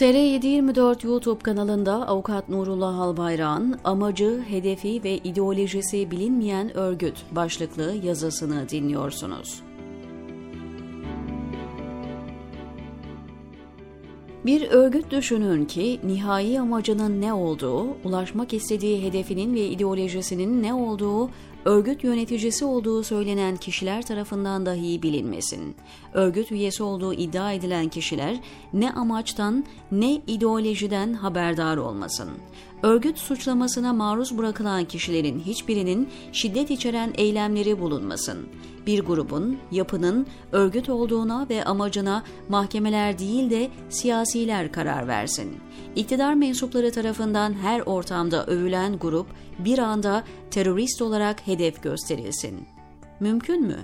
TR724 YouTube kanalında Avukat Nurullah Albayrak'ın amacı, hedefi ve ideolojisi bilinmeyen örgüt başlıklı yazısını dinliyorsunuz. Bir örgüt düşünün ki nihai amacının ne olduğu, ulaşmak istediği hedefinin ve ideolojisinin ne olduğu örgüt yöneticisi olduğu söylenen kişiler tarafından dahi bilinmesin. Örgüt üyesi olduğu iddia edilen kişiler ne amaçtan ne ideolojiden haberdar olmasın. Örgüt suçlamasına maruz bırakılan kişilerin hiçbirinin şiddet içeren eylemleri bulunmasın. Bir grubun, yapının örgüt olduğuna ve amacına mahkemeler değil de siyasiler karar versin. İktidar mensupları tarafından her ortamda övülen grup bir anda terörist olarak hedef gösterilsin. Mümkün mü?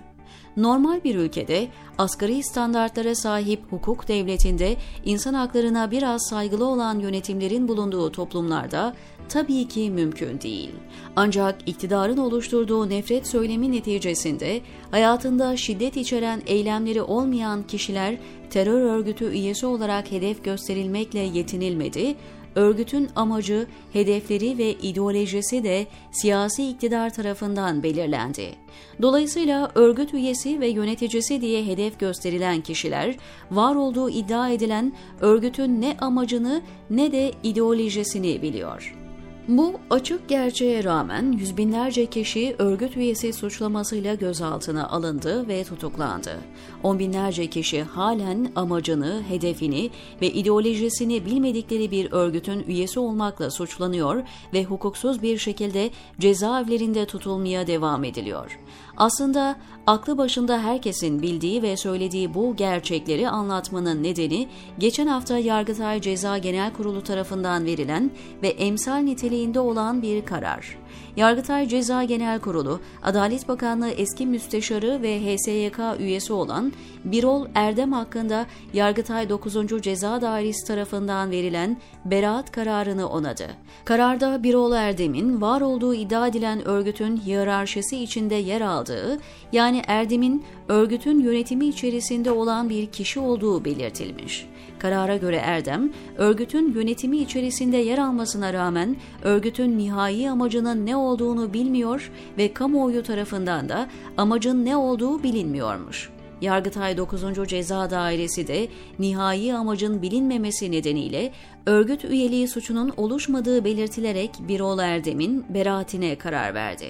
Normal bir ülkede asgari standartlara sahip hukuk devletinde insan haklarına biraz saygılı olan yönetimlerin bulunduğu toplumlarda tabii ki mümkün değil. Ancak iktidarın oluşturduğu nefret söylemi neticesinde hayatında şiddet içeren eylemleri olmayan kişiler terör örgütü üyesi olarak hedef gösterilmekle yetinilmedi, örgütün amacı, hedefleri ve ideolojisi de siyasi iktidar tarafından belirlendi. Dolayısıyla örgüt üyesi ve yöneticisi diye hedef gösterilen kişiler, var olduğu iddia edilen örgütün ne amacını ne de ideolojisini biliyor. Bu açık gerçeğe rağmen yüz binlerce kişi örgüt üyesi suçlamasıyla gözaltına alındı ve tutuklandı. On binlerce kişi halen amacını, hedefini ve ideolojisini bilmedikleri bir örgütün üyesi olmakla suçlanıyor ve hukuksuz bir şekilde cezaevlerinde tutulmaya devam ediliyor. Aslında aklı başında herkesin bildiği ve söylediği bu gerçekleri anlatmanın nedeni geçen hafta Yargıtay Ceza Genel Kurulu tarafından verilen ve emsal niteliğinde olan bir karar. Yargıtay Ceza Genel Kurulu, Adalet Bakanlığı eski müsteşarı ve HSYK üyesi olan Birol Erdem hakkında Yargıtay 9. Ceza Dairesi tarafından verilen beraat kararını onadı. Kararda Birol Erdem'in var olduğu iddia edilen örgütün hiyerarşisi içinde yer aldığı, yani Erdem'in örgütün yönetimi içerisinde olan bir kişi olduğu belirtilmiş. Karara göre Erdem, örgütün yönetimi içerisinde yer almasına rağmen örgütün nihai amacının ne olduğunu bilmiyor ve kamuoyu tarafından da amacın ne olduğu bilinmiyormuş. Yargıtay 9. Ceza Dairesi de nihai amacın bilinmemesi nedeniyle örgüt üyeliği suçunun oluşmadığı belirtilerek Birol Erdem'in beraatine karar verdi.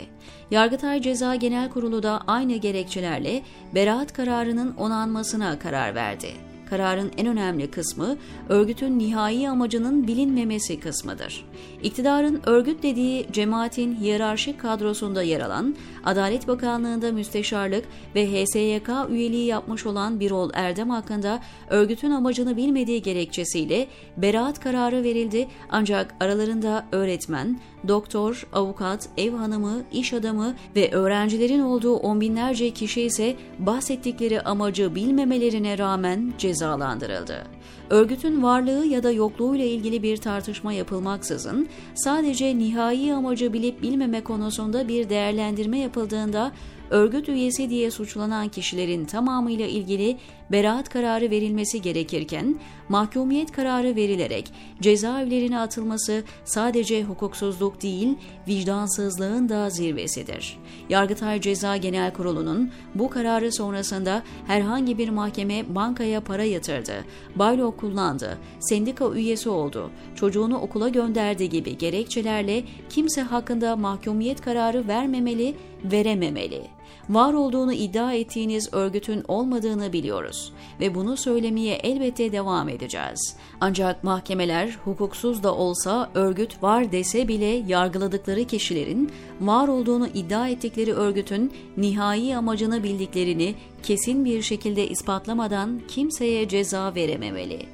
Yargıtay Ceza Genel Kurulu da aynı gerekçelerle beraat kararının onanmasına karar verdi. Kararın en önemli kısmı örgütün nihai amacının bilinmemesi kısmıdır. İktidarın örgüt dediği cemaatin hiyerarşik kadrosunda yer alan, Adalet Bakanlığı'nda müsteşarlık ve HSYK üyeliği yapmış olan Birol Erdem hakkında örgütün amacını bilmediği gerekçesiyle beraat kararı verildi ancak aralarında öğretmen, doktor, avukat, ev hanımı, iş adamı ve öğrencilerin olduğu on binlerce kişi ise bahsettikleri amacı bilmemelerine rağmen cezalandırıldı. Örgütün varlığı ya da yokluğu ile ilgili bir tartışma yapılmaksızın sadece nihai amacı bilip bilmeme konusunda bir değerlendirme yapıldığında örgüt üyesi diye suçlanan kişilerin tamamıyla ilgili beraat kararı verilmesi gerekirken mahkumiyet kararı verilerek cezaevlerine atılması sadece hukuksuzluk değil, vicdansızlığın da zirvesidir. Yargıtay Ceza Genel Kurulu'nun bu kararı sonrasında herhangi bir mahkeme bankaya para yatırdı, baylok kullandı, sendika üyesi oldu, çocuğunu okula gönderdi gibi gerekçelerle kimse hakkında mahkumiyet kararı vermemeli, verememeli. Var olduğunu iddia ettiğiniz örgütün olmadığını biliyoruz ve bunu söylemeye elbette devam edeceğiz. Ancak mahkemeler hukuksuz da olsa örgüt var dese bile yargıladıkları kişilerin var olduğunu iddia ettikleri örgütün nihai amacını bildiklerini kesin bir şekilde ispatlamadan kimseye ceza verememeli.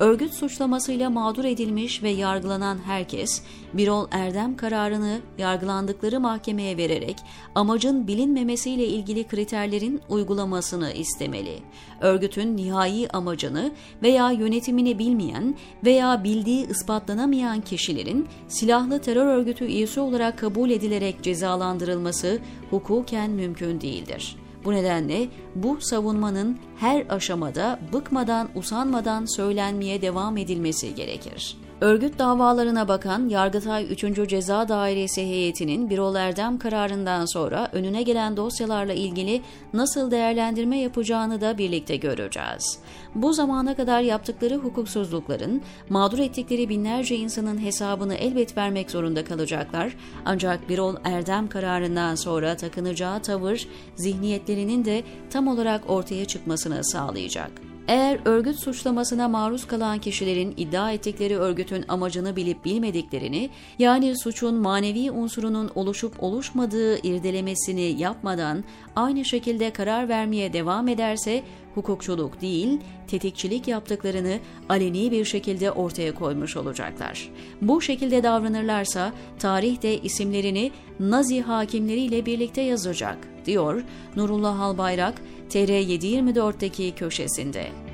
Örgüt suçlamasıyla mağdur edilmiş ve yargılanan herkes, Birol Erdem kararını yargılandıkları mahkemeye vererek amacın bilinmemesiyle ilgili kriterlerin uygulamasını istemeli. Örgütün nihai amacını veya yönetimini bilmeyen veya bildiği ispatlanamayan kişilerin silahlı terör örgütü üyesi olarak kabul edilerek cezalandırılması hukuken mümkün değildir. Bu nedenle bu savunmanın her aşamada bıkmadan, usanmadan söylenmeye devam edilmesi gerekir. Örgüt davalarına bakan Yargıtay 3. Ceza Dairesi heyetinin Birol Erdem kararından sonra önüne gelen dosyalarla ilgili nasıl değerlendirme yapacağını da birlikte göreceğiz. Bu zamana kadar yaptıkları hukuksuzlukların mağdur ettikleri binlerce insanın hesabını elbet vermek zorunda kalacaklar. Ancak Birol Erdem kararından sonra takınacağı tavır zihniyetlerinin de tam olarak ortaya çıkmasını sağlayacak. Eğer örgüt suçlamasına maruz kalan kişilerin iddia ettikleri örgütün amacını bilip bilmediklerini, yani suçun manevi unsurunun oluşup oluşmadığı irdelemesini yapmadan aynı şekilde karar vermeye devam ederse, hukukçuluk değil, tetikçilik yaptıklarını aleni bir şekilde ortaya koymuş olacaklar. Bu şekilde davranırlarsa tarih de isimlerini Nazi hakimleriyle birlikte yazacak, diyor Nurullah Albayrak, TR724'deki köşesinde.